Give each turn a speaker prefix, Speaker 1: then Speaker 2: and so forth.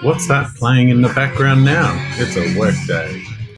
Speaker 1: What's that playing in the background now? It's a workday.